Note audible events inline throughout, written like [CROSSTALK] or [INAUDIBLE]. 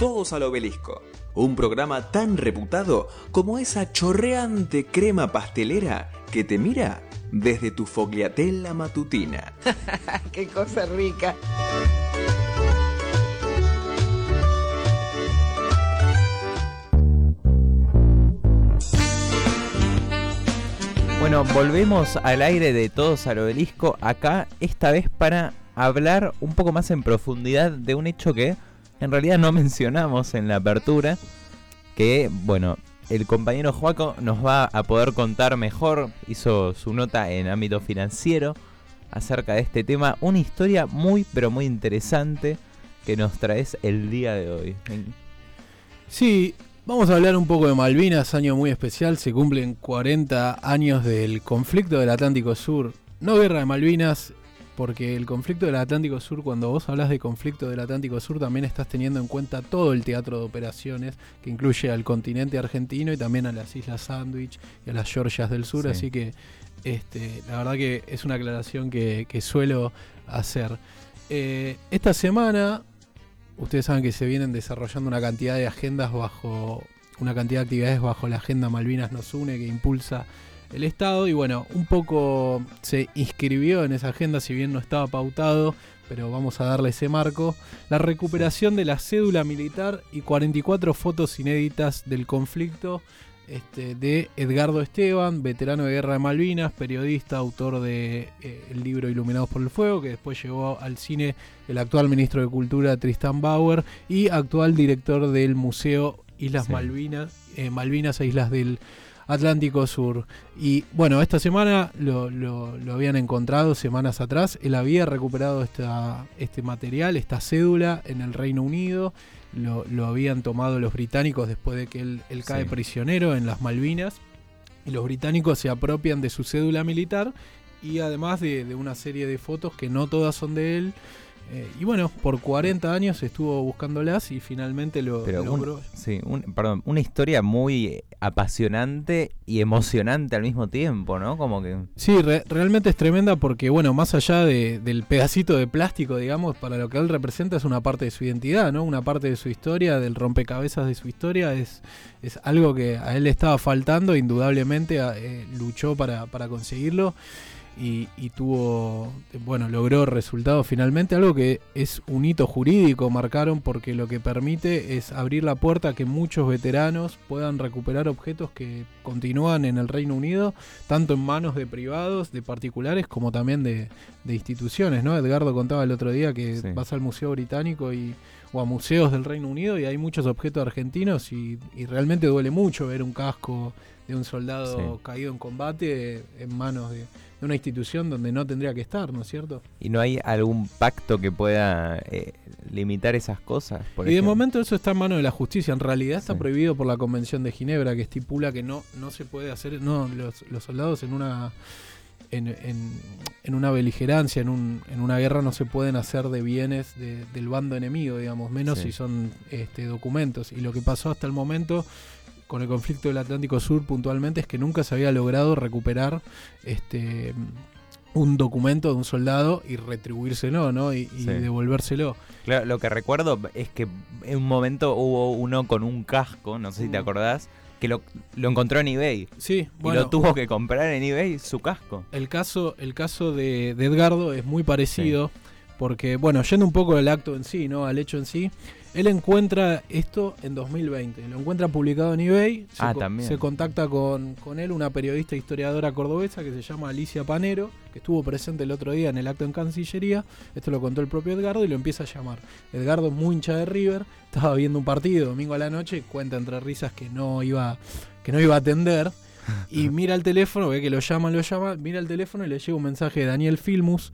Todos al Obelisco, un programa tan reputado como esa chorreante crema pastelera que te mira desde tu fogliatella matutina. [LAUGHS] ¡Qué cosa rica! Bueno, volvemos al aire de Todos al Obelisco, acá esta vez para hablar un poco más en profundidad de un hecho que en realidad no mencionamos en la apertura, que bueno, el compañero Joaco nos va a poder contar mejor, hizo su nota en ámbito financiero acerca de este tema, una historia muy pero muy interesante que nos traes el día de hoy. Sí, vamos a hablar un poco de Malvinas, año muy especial, se cumplen 40 años del conflicto del Atlántico Sur. No guerra de Malvinas, porque el conflicto del Atlántico Sur, cuando vos hablas de conflicto del Atlántico Sur, también estás teniendo en cuenta todo el teatro de operaciones, que incluye al continente argentino y también a las Islas Sandwich y a las Georgias del Sur, así que este, la verdad que es una aclaración que, suelo hacer. Eh, esta semana, ustedes saben que se vienen desarrollando una cantidad de agendas bajo, una cantidad de actividades bajo la agenda Malvinas nos une que impulsa el Estado y bueno, un poco se inscribió en esa agenda, si bien no estaba pautado, pero vamos a darle ese marco, la recuperación de la cédula militar y 44 fotos inéditas del conflicto este, de Edgardo Esteban, veterano de guerra de Malvinas, periodista, autor del de, eh, libro Iluminados por el Fuego, que después llevó al cine el actual ministro de Cultura Tristan Bauer y actual director del Museo Islas Malvinas, eh, Malvinas e Islas del Atlántico Sur. Y bueno, esta semana lo, habían encontrado semanas atrás. Él había recuperado esta, este material, esta cédula en el Reino Unido. Lo, habían tomado los británicos después de que él, cae prisionero en las Malvinas. Y los británicos se apropian de su cédula militar y además de, de una serie de fotos que no todas son de él. Eh, y bueno, por 40 años estuvo buscándolas y finalmente lo logró. sí, perdón, una historia muy apasionante y emocionante al mismo tiempo, ¿no? Como que... Sí, realmente es tremenda porque, bueno, más allá del pedacito de plástico, digamos, para lo que él representa es una parte de su identidad, ¿no? Una parte de su historia, del rompecabezas de su historia, es, es algo que a él le estaba faltando, indudablemente eh, luchó para, para conseguirlo y, tuvo, bueno, logró resultados finalmente, algo que es un hito jurídico, marcaron, porque lo que permite es abrir la puerta a que muchos veteranos puedan recuperar objetos que continúan en el Reino Unido, tanto en manos de privados, de particulares, como también de, instituciones, ¿no? Edgardo contaba el otro día que vas al Museo Británico y o a museos del Reino Unido y hay muchos objetos argentinos y, y realmente duele mucho ver un casco de un soldado caído en combate en manos de, una institución donde no tendría que estar, ¿no es cierto? ¿Y no hay algún pacto que pueda eh, limitar esas cosas? y de momento eso está en manos de la justicia. En realidad está prohibido por la Convención de Ginebra que estipula que no, no se puede hacer, no, los, los soldados en una... En, en, una beligerancia, en, un, en una guerra, no se pueden hacer de bienes del bando enemigo, digamos, menos si son este, documentos. Y lo que pasó hasta el momento con el conflicto del Atlántico Sur puntualmente es que nunca se había logrado recuperar este un documento de un soldado y retribuírselo, ¿no? Y, devolvérselo. Claro, lo que recuerdo es que en un momento hubo uno con un casco, no sé si te mm. acordás, que lo, encontró en eBay. Sí, bueno, y lo tuvo que comprar en eBay su casco. El caso, el caso de, Edgardo es muy parecido, porque, bueno, yendo un poco del acto en sí, ¿no? Al hecho en sí. Él encuentra esto en 2020, lo encuentra publicado en eBay, se, ah, se contacta con, él una periodista historiadora cordobesa que se llama Alicia Panero, que estuvo presente el otro día en el acto en Cancillería, esto lo contó el propio Edgardo y lo empieza a llamar. Edgardo es muy hincha de River, estaba viendo un partido domingo a la noche, cuenta entre risas que no iba, que no iba a atender. [LAUGHS] Y mira el teléfono, ve que lo llama, lo llama, mira el teléfono y le llega un mensaje de Daniel Filmus,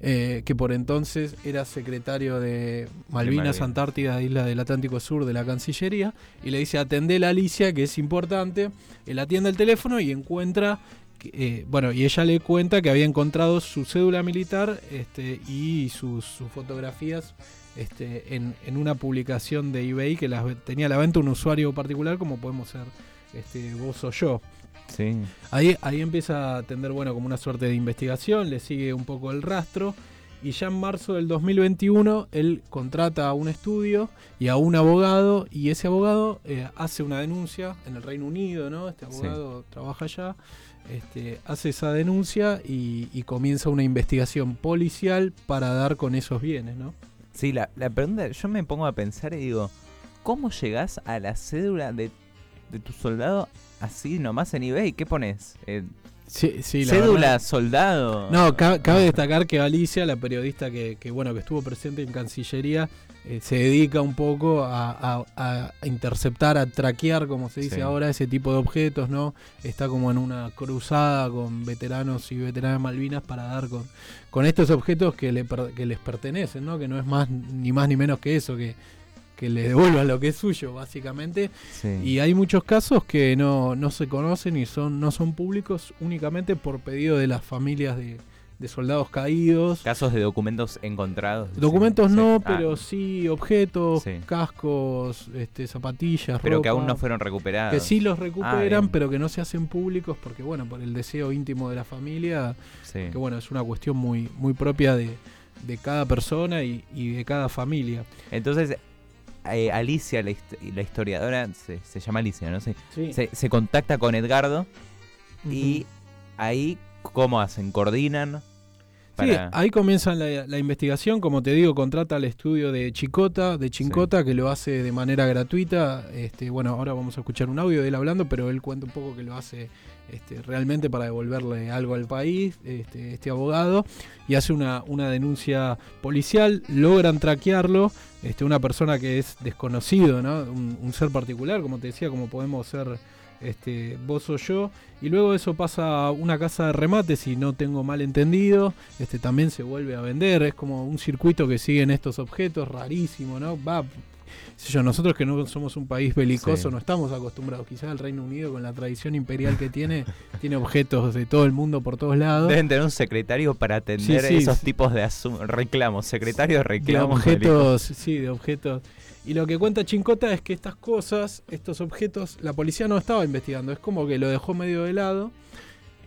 eh, que por entonces era secretario de Malvinas, Antártida, Isla del Atlántico Sur de la Cancillería, y le dice, atende la Alicia, que es importante. Él atiende el teléfono y encuentra, eh, bueno, y ella le cuenta que había encontrado su cédula militar este, y sus, fotografías este, en, en, una publicación de eBay que las tenía a la venta un usuario particular como podemos ser este, vos o yo. Ahí, ahí empieza a atender, bueno, como una suerte de investigación, le sigue un poco el rastro Y ya en marzo del 2021 él contrata a un estudio y a un abogado y ese abogado eh, hace una denuncia en el Reino Unido, ¿no? Este Sí. abogado trabaja allá, este, hace esa denuncia y, y comienza una investigación policial para dar con esos bienes, ¿no? Sí, la, la pregunta, yo me pongo a pensar y digo, ¿cómo llegás a la cédula de, de tu soldado así nomás en eBay? ¿Qué pones? Eh, Sí, sí, la ¿Cédula verdad- soldado? No, ca- cabe destacar que Alicia, la periodista que, que, bueno que estuvo presente en Cancillería, eh, se dedica un poco a, a- a interceptar, a traquear, como se dice Sí. ahora, ese tipo de objetos, ¿no? Está como en una cruzada con veteranos y veteranas Malvinas para dar con, con estos objetos que, le que les pertenecen, ¿no? Que no es más ni más ni menos que eso, que, que le devuelvan lo que es suyo, básicamente. Sí. Y hay muchos casos que no, no se conocen y son, no son públicos únicamente por pedido de las familias de, de soldados caídos. Casos de documentos encontrados. Documentos sí, no, sí. Ah, pero sí objetos, Sí. cascos, este, zapatillas, pero que aún no fueron recuperados. que sí los recuperan, bien. pero que no se hacen públicos porque, bueno, por el deseo íntimo de la familia, Sí. que bueno, es una cuestión muy, muy propia de, de cada persona y, y de cada familia. Entonces, eh, Alicia, la, hist- la historiadora, se, se llama Alicia, ¿no? Sí. Se, se contacta con Edgardo y ahí, ¿cómo hacen? ¿Coordinan? Sí, ahí comienza la, la investigación, como te digo, contrata al estudio de Chicota, de Chincota, que lo hace de manera gratuita. Este, bueno, ahora vamos a escuchar un audio de él hablando, pero él cuenta un poco que lo hace este, realmente para devolverle algo al país, este, este abogado, y hace una, una denuncia policial, logran traquearlo, este, una persona que es desconocido, ¿no? un, ser particular, como te decía, como podemos ser este, vos o yo, y luego eso pasa a una casa de remate, si no tengo mal entendido, este, también se vuelve a vender, es como un circuito que siguen estos objetos, rarísimo, ¿no? Va, sé yo, nosotros que no somos un país belicoso, Sí. no estamos acostumbrados, quizás el Reino Unido con la tradición imperial que tiene, [LAUGHS] tiene objetos de todo el mundo por todos lados. Deben tener un secretario para atender Sí, sí, esos tipos de reclamos. Secretario de de reclamos. objetos, sí, de objetos. Y lo que cuenta Chincota es que estas cosas, estos objetos, la policía no estaba investigando, es como que lo dejó medio de lado.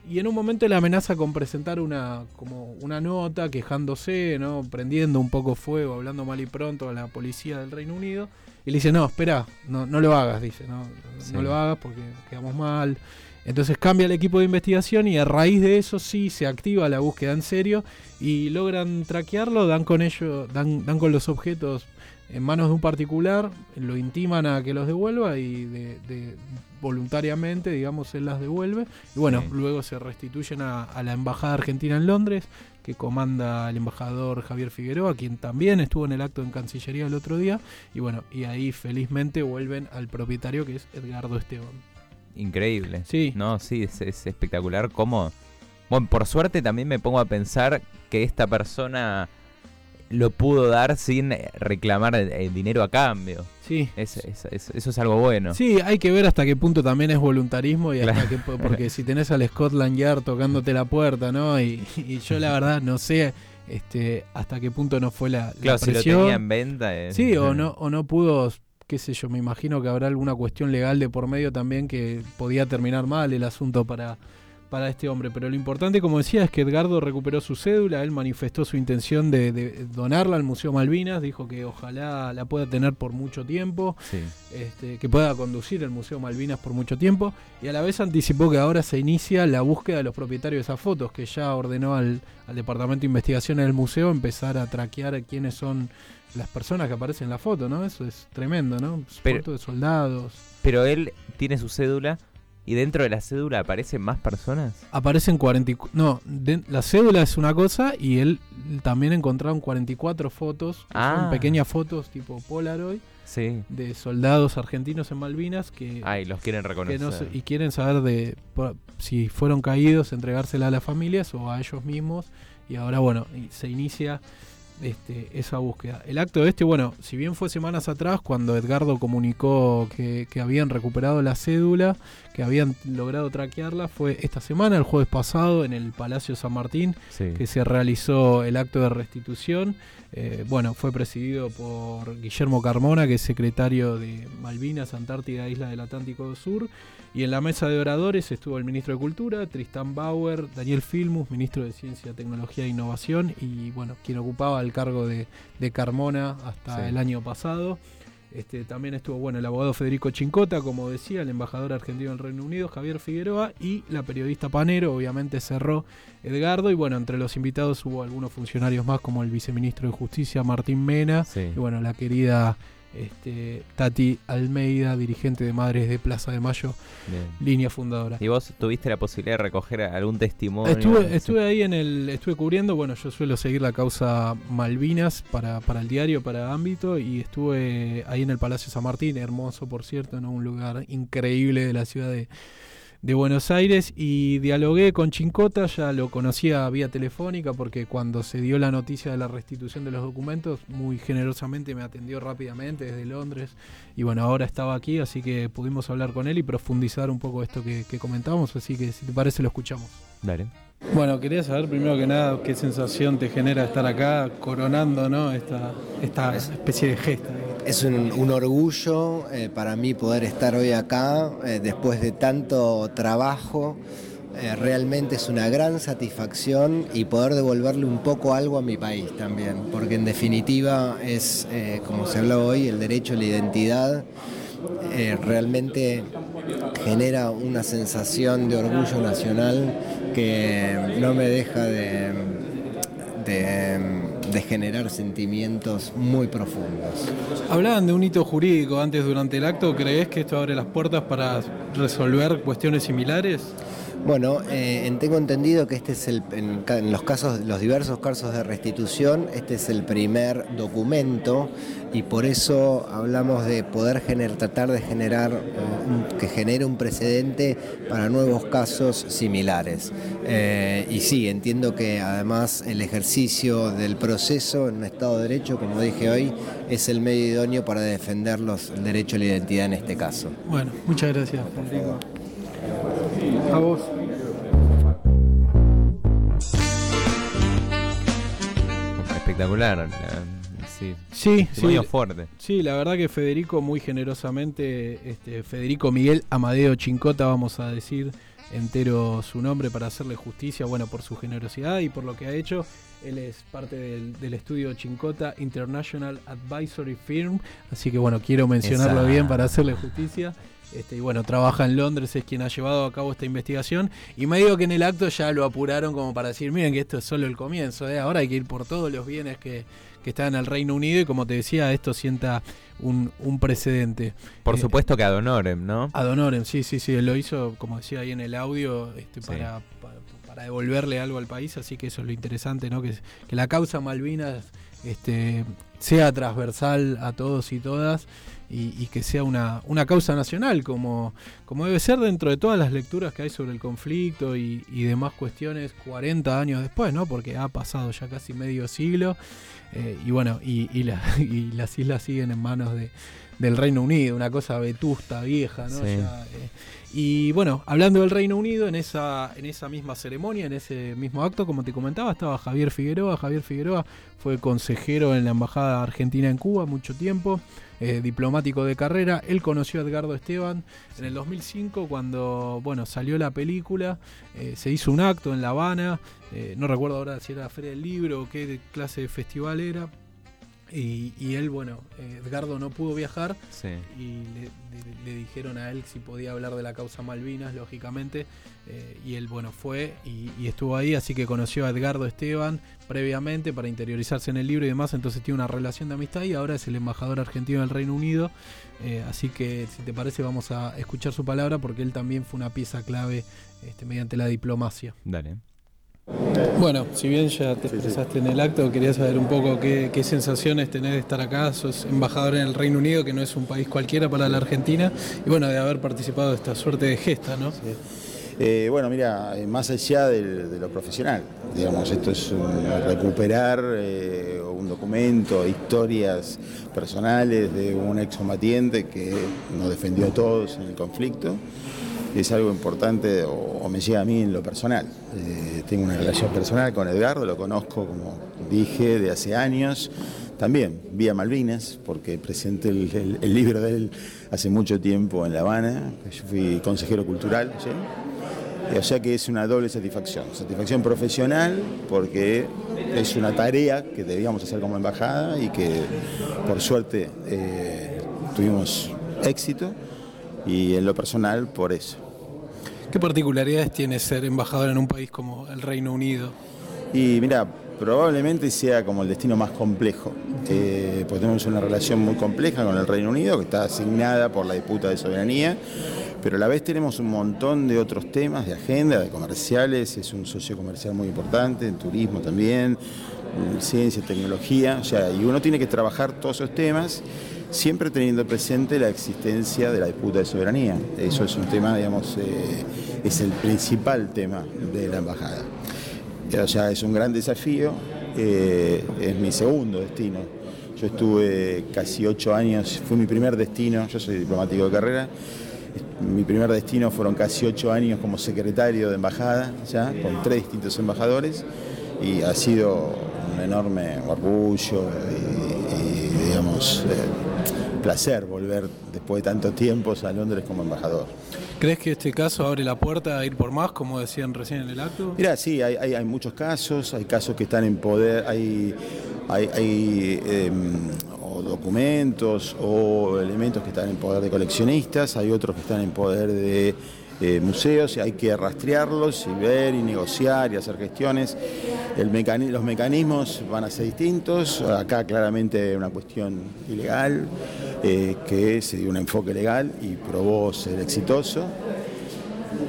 Y en un momento le amenaza con presentar una, como una nota quejándose, ¿no? prendiendo un poco fuego, hablando mal y pronto a la policía del Reino Unido. Y le dice, no, espera, no, no lo hagas, dice, no, Sí. no lo hagas porque quedamos mal. Entonces cambia el equipo de investigación y a raíz de eso sí se activa la búsqueda en serio y logran traquearlo, dan con ello, dan, dan con los objetos en manos de un particular, lo intiman a que los devuelva y de, de- voluntariamente, digamos, él las devuelve. Y bueno, Sí. luego se restituyen a, a la Embajada Argentina en Londres, que comanda el embajador Javier Figueroa, quien también estuvo en el acto en Cancillería el otro día. Y bueno, y ahí felizmente vuelven al propietario que es Edgardo Esteban. Increíble. Sí. No, sí, es, es espectacular cómo... Bueno, por suerte también me pongo a pensar que esta persona lo pudo dar sin eh, reclamar eh, dinero a cambio. Sí. Es- es- es- eso es algo bueno. Sí, hay que ver hasta qué punto también es voluntarismo y hasta Claro. qué po- porque si tenés al Scotland Yard tocándote la puerta, ¿no? Y, y yo la verdad no sé este hasta qué punto no fue la, la Claro, si lo presión. tenía en venta... eh, Sí, o no o no pudo, qué sé yo, me imagino que habrá alguna cuestión legal de por medio también que podía terminar mal el asunto para para este hombre, pero lo importante, como decía, es que Edgardo recuperó su cédula, él manifestó su intención de, de donarla al Museo Malvinas, dijo que ojalá la pueda tener por mucho tiempo, Sí. este, que pueda conducir el Museo Malvinas por mucho tiempo y a la vez anticipó que ahora se inicia la búsqueda de los propietarios de esas fotos, que ya ordenó al, al Departamento de Investigaciones del museo empezar a traquear quiénes son las personas que aparecen en la foto, ¿no? Eso es tremendo, ¿no? Fotos de soldados. Pero él tiene su cédula y dentro de la cédula aparecen más personas. Aparecen 44... No, de- la cédula es una cosa y él también encontraron 44 fotos, Ah. son pequeñas fotos tipo Polaroid, Sí. de soldados argentinos en Malvinas que... Ay, los quieren reconocer. no y quieren saber de por- si fueron caídos, entregársela a las familias o a ellos mismos. Y ahora, bueno, se inicia este, esa búsqueda. El acto este, bueno, si bien fue semanas atrás, cuando Edgardo comunicó que, que habían recuperado la cédula, que habían logrado traquearla, fue esta semana, el jueves pasado, en el Palacio San Martín, Sí. que se realizó el acto de restitución. Eh, bueno, fue presidido por Guillermo Carmona, que es secretario de Malvinas, Antártida, Isla del Atlántico Sur. Y en la mesa de oradores estuvo el ministro de Cultura, Tristán Bauer, Daniel Filmus, ministro de Ciencia, Tecnología e Innovación, y bueno, quien ocupaba el cargo de, de Carmona hasta Sí. el año pasado. Este, también estuvo bueno el abogado Federico Chincota, como decía, el embajador argentino del Reino Unido, Javier Figueroa, y la periodista Panero, obviamente cerró Edgardo. Y bueno, entre los invitados hubo algunos funcionarios más, como el viceministro de Justicia, Martín Mena, Sí. y bueno, la querida este, Tati Almeida, dirigente de Madres de Plaza de Mayo, Bien. línea fundadora. ¿Y vos tuviste la posibilidad de recoger algún testimonio? Estuve, estuve ahí en el, estuve cubriendo, bueno, yo suelo seguir la causa Malvinas para, para el diario, para ámbito, y estuve ahí en el Palacio San Martín, hermoso por cierto, ¿no? un lugar increíble de la ciudad de, de Buenos Aires, y dialogué con Chincota, ya lo conocía vía telefónica, porque cuando se dio la noticia de la restitución de los documentos, muy generosamente me atendió rápidamente desde Londres, y bueno, ahora estaba aquí, así que pudimos hablar con él y profundizar un poco esto que, comentábamos, así que si te parece lo escuchamos. Dale. Bueno, quería saber primero que nada qué sensación te genera estar acá coronando ¿no? esta, esta especie de gesta. Es un, un orgullo eh, para mí poder estar hoy acá eh, después de tanto trabajo. Eh, realmente es una gran satisfacción y poder devolverle un poco algo a mi país también, porque en definitiva es, eh, como se habló hoy, el derecho a la identidad eh, realmente genera una sensación de orgullo nacional que no me deja de, de, de generar sentimientos muy profundos. Hablaban de un hito jurídico antes durante el acto. ¿Crees que esto abre las puertas para resolver cuestiones similares? Bueno, eh, en- tengo entendido que este es el, en, ca- en los casos, los diversos casos de restitución, este es el primer documento y por eso hablamos de poder gener- tratar de generar, eh, un- que genere un precedente para nuevos casos similares. Eh, y sí, entiendo que además el ejercicio del proceso en un Estado de Derecho, como dije hoy, es el medio idóneo para defender los, el derecho a la identidad en este caso. Bueno, muchas gracias, Federico. A vos. Espectacular. la- sí. Sí, fuerte. Sí, la verdad que Federico muy generosamente, este, Federico Miguel Amadeo Chincota, vamos a decir entero su nombre para hacerle justicia, bueno, por su generosidad y por lo que ha hecho. Él es parte del, del estudio Chincota International Advisory Firm, así que bueno, quiero mencionarlo Esa. bien para hacerle justicia. Este, y bueno, trabaja en Londres, es quien ha llevado a cabo esta investigación. Y medio que en el acto ya lo apuraron como para decir, miren que esto es solo el comienzo, ¿eh? ahora hay que ir por todos los bienes que, que están en el Reino Unido y como te decía, esto sienta un, un precedente. Por Eh, supuesto que ad honorem, ¿no? Ad honorem, sí, sí, sí, él lo hizo, como decía ahí en el audio, este, Sí. para, para, para devolverle algo al país, así que eso es lo interesante, ¿no? Que, que la causa Malvinas este, sea transversal a todos y todas y, y que sea una, una causa nacional, como, como debe ser dentro de todas las lecturas que hay sobre el conflicto y, y demás cuestiones 40 años después, ¿no? Porque ha pasado ya casi medio siglo eh, y bueno, y, la- [LAUGHS] y las islas siguen en manos de, del Reino Unido, una cosa vetusta, vieja, ¿no? Sí. Ya, eh, y bueno, hablando del Reino Unido, en esa, en esa misma ceremonia, en ese mismo acto, como te comentaba, estaba Javier Figueroa. Javier Figueroa fue consejero en la Embajada Argentina en Cuba mucho tiempo, eh, diplomático de carrera. Él conoció a Edgardo Esteban en el 2005 cuando bueno, salió la película, eh, se hizo un acto en La Habana, eh, no recuerdo ahora si era Feria del Libro o qué clase de festival era. Y, y él, bueno, Edgardo no pudo viajar Sí. y le, le- le dijeron a él si podía hablar de la causa Malvinas, lógicamente, eh, y él, bueno, fue y, y estuvo ahí, así que conoció a Edgardo Esteban previamente para interiorizarse en el libro y demás, entonces tiene una relación de amistad y ahora es el embajador argentino del Reino Unido, eh, así que si te parece vamos a escuchar su palabra porque él también fue una pieza clave este, mediante la diplomacia. Dale. Bueno, si bien ya te expresaste en el acto, quería saber un poco qué, qué sensaciones tenés de estar acá. Sos embajador en el Reino Unido, que no es un país cualquiera para la Argentina, y bueno, de haber participado de esta suerte de gesta, ¿no? Eh, bueno, mira, eh, más allá del- de, lo profesional, digamos, esto es un- recuperar eh, un documento, historias personales de un excombatiente que nos defendió a todos en el conflicto. Es algo importante o, me llega a mí en lo personal. Eh, tengo una relación personal con Edgardo, lo conozco, como dije, de hace años. También vía Malvinas, porque presenté el, libro de él hace mucho tiempo en La Habana. Yo fui consejero cultural. ¿sí? O sea que es una doble satisfacción. Satisfacción profesional porque es una tarea que debíamos hacer como embajada y que por suerte eh, tuvimos éxito y en lo personal por eso. ¿Qué particularidades tiene ser embajador en un país como el Reino Unido? Y mira, probablemente sea como el destino más complejo, eh, porque tenemos una relación muy compleja con el Reino Unido, que está asignada por la disputa de soberanía, pero a la vez tenemos un montón de otros temas de agenda, de comerciales, es un socio comercial muy importante, en turismo también, en ciencia, tecnología, o sea, y uno tiene que trabajar todos esos temas siempre teniendo presente la existencia de la disputa de soberanía. Eso es un tema, digamos, eh, es el principal tema de la embajada. O sea, es un gran desafío, eh, es mi segundo destino. Yo estuve casi ocho años, fue mi primer destino, yo soy diplomático de carrera, mi primer destino fueron casi ocho años como secretario de embajada, ya, con tres distintos embajadores, y ha sido un enorme orgullo y, digamos, eh, placer volver después de tanto tiempo a Londres como embajador. ¿Crees que este caso abre la puerta a ir por más, como decían recién en el acto? Mira, sí, hay, hay- hay muchos casos, hay casos que están en poder, hay, hay, em, o documentos o elementos que están en poder de coleccionistas, hay otros que están en poder de eh, museos, y hay que rastrearlos y ver y negociar y hacer gestiones. El mecani- los mecanismos van a ser distintos, acá claramente una cuestión ilegal, eh, que se dio un enfoque legal y probó ser exitoso.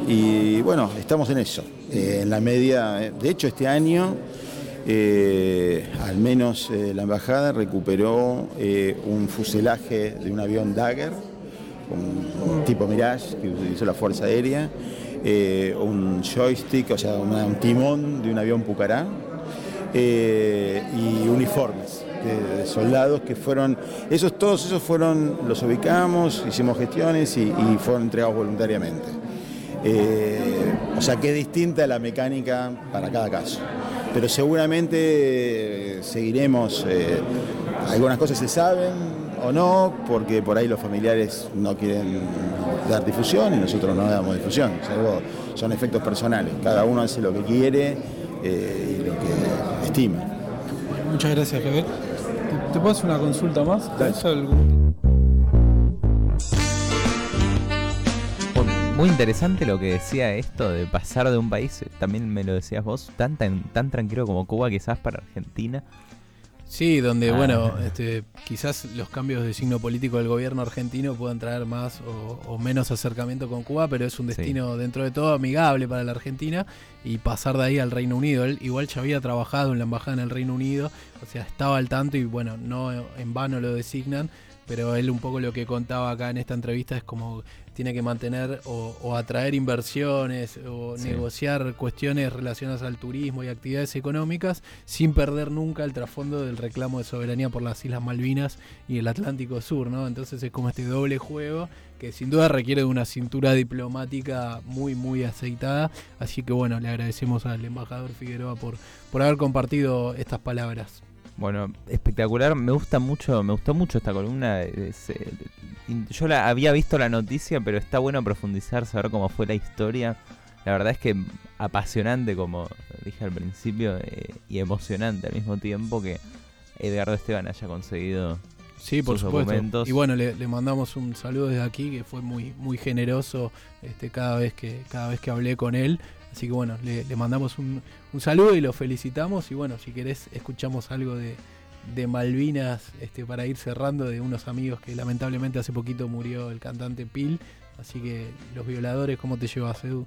Y bueno, estamos en eso. Eh, en la media, eh, de hecho este año, al menos la embajada recuperó un fuselaje de un avión Dagger, un tipo Mirage que utilizó la Fuerza Aérea, un joystick, o sea, una- un timón de un avión Pucará y uniformes de soldados que fueron, esos todos esos fueron, los ubicamos, hicimos gestiones y, fueron entregados voluntariamente. Eh, o sea que es distinta la mecánica para cada caso. Pero seguramente eh, seguiremos, eh, algunas cosas se saben o no, porque por ahí los familiares no quieren dar difusión y nosotros no damos difusión. Algo- son efectos personales, cada uno hace lo que quiere y lo que estima. Muchas gracias, Javier. ¿Te, te puedo hacer una consulta más? Dale. ¿Tenés algún- Muy interesante lo que decía esto de pasar de un país, también me lo decías vos, tan, tan, tan tranquilo como Cuba quizás para Argentina. Sí, donde, Ah. bueno, este, quizás los cambios de signo político del gobierno argentino puedan traer más o, o menos acercamiento con Cuba, pero es un Sí. destino dentro de todo amigable para la Argentina y pasar de ahí al Reino Unido. Él igual ya había trabajado en la embajada en el Reino Unido, o sea, estaba al tanto y bueno, no en vano lo designan, pero él un poco lo que contaba acá en esta entrevista es como tiene que mantener o, o atraer inversiones o Sí. negociar cuestiones relacionadas al turismo y actividades económicas sin perder nunca el trasfondo del reclamo de soberanía por las Islas Malvinas y el Atlántico Sur, ¿no? Entonces es como este doble juego que sin duda requiere de una cintura diplomática muy, muy aceitada. Así que bueno, le agradecemos al embajador Figueroa por, por haber compartido estas palabras. Bueno, espectacular, me gusta mucho, me gustó mucho esta columna. es, eh, yo la había visto la noticia, pero está bueno profundizar, saber cómo fue la historia. La verdad es que apasionante, como dije al principio, eh, y emocionante al mismo tiempo que Edgardo Esteban haya conseguido. Sí, por sus supuesto. documentos. Y bueno, le, le mandamos un saludo desde aquí, que fue muy, muy generoso este, cada, vez que, cada vez que hablé con él. Así que bueno, le, le mandamos un, un saludo y lo felicitamos. Y bueno, si querés, escuchamos algo de, de Malvinas este, para ir cerrando de unos amigos que lamentablemente hace poquito murió el cantante Pil. Así que los violadores, ¿cómo te llevas, Edu?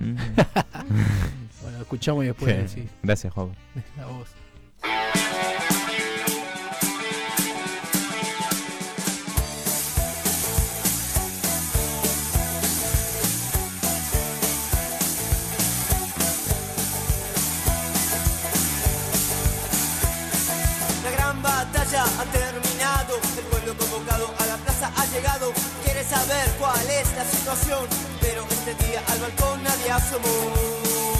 Mm. [LAUGHS] Bueno, escuchamos y después sí, Gracias, Juan. la [LAUGHS] voz. llegado, quiere saber cuál es la situación, pero este día al balcón nadie asomó.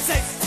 say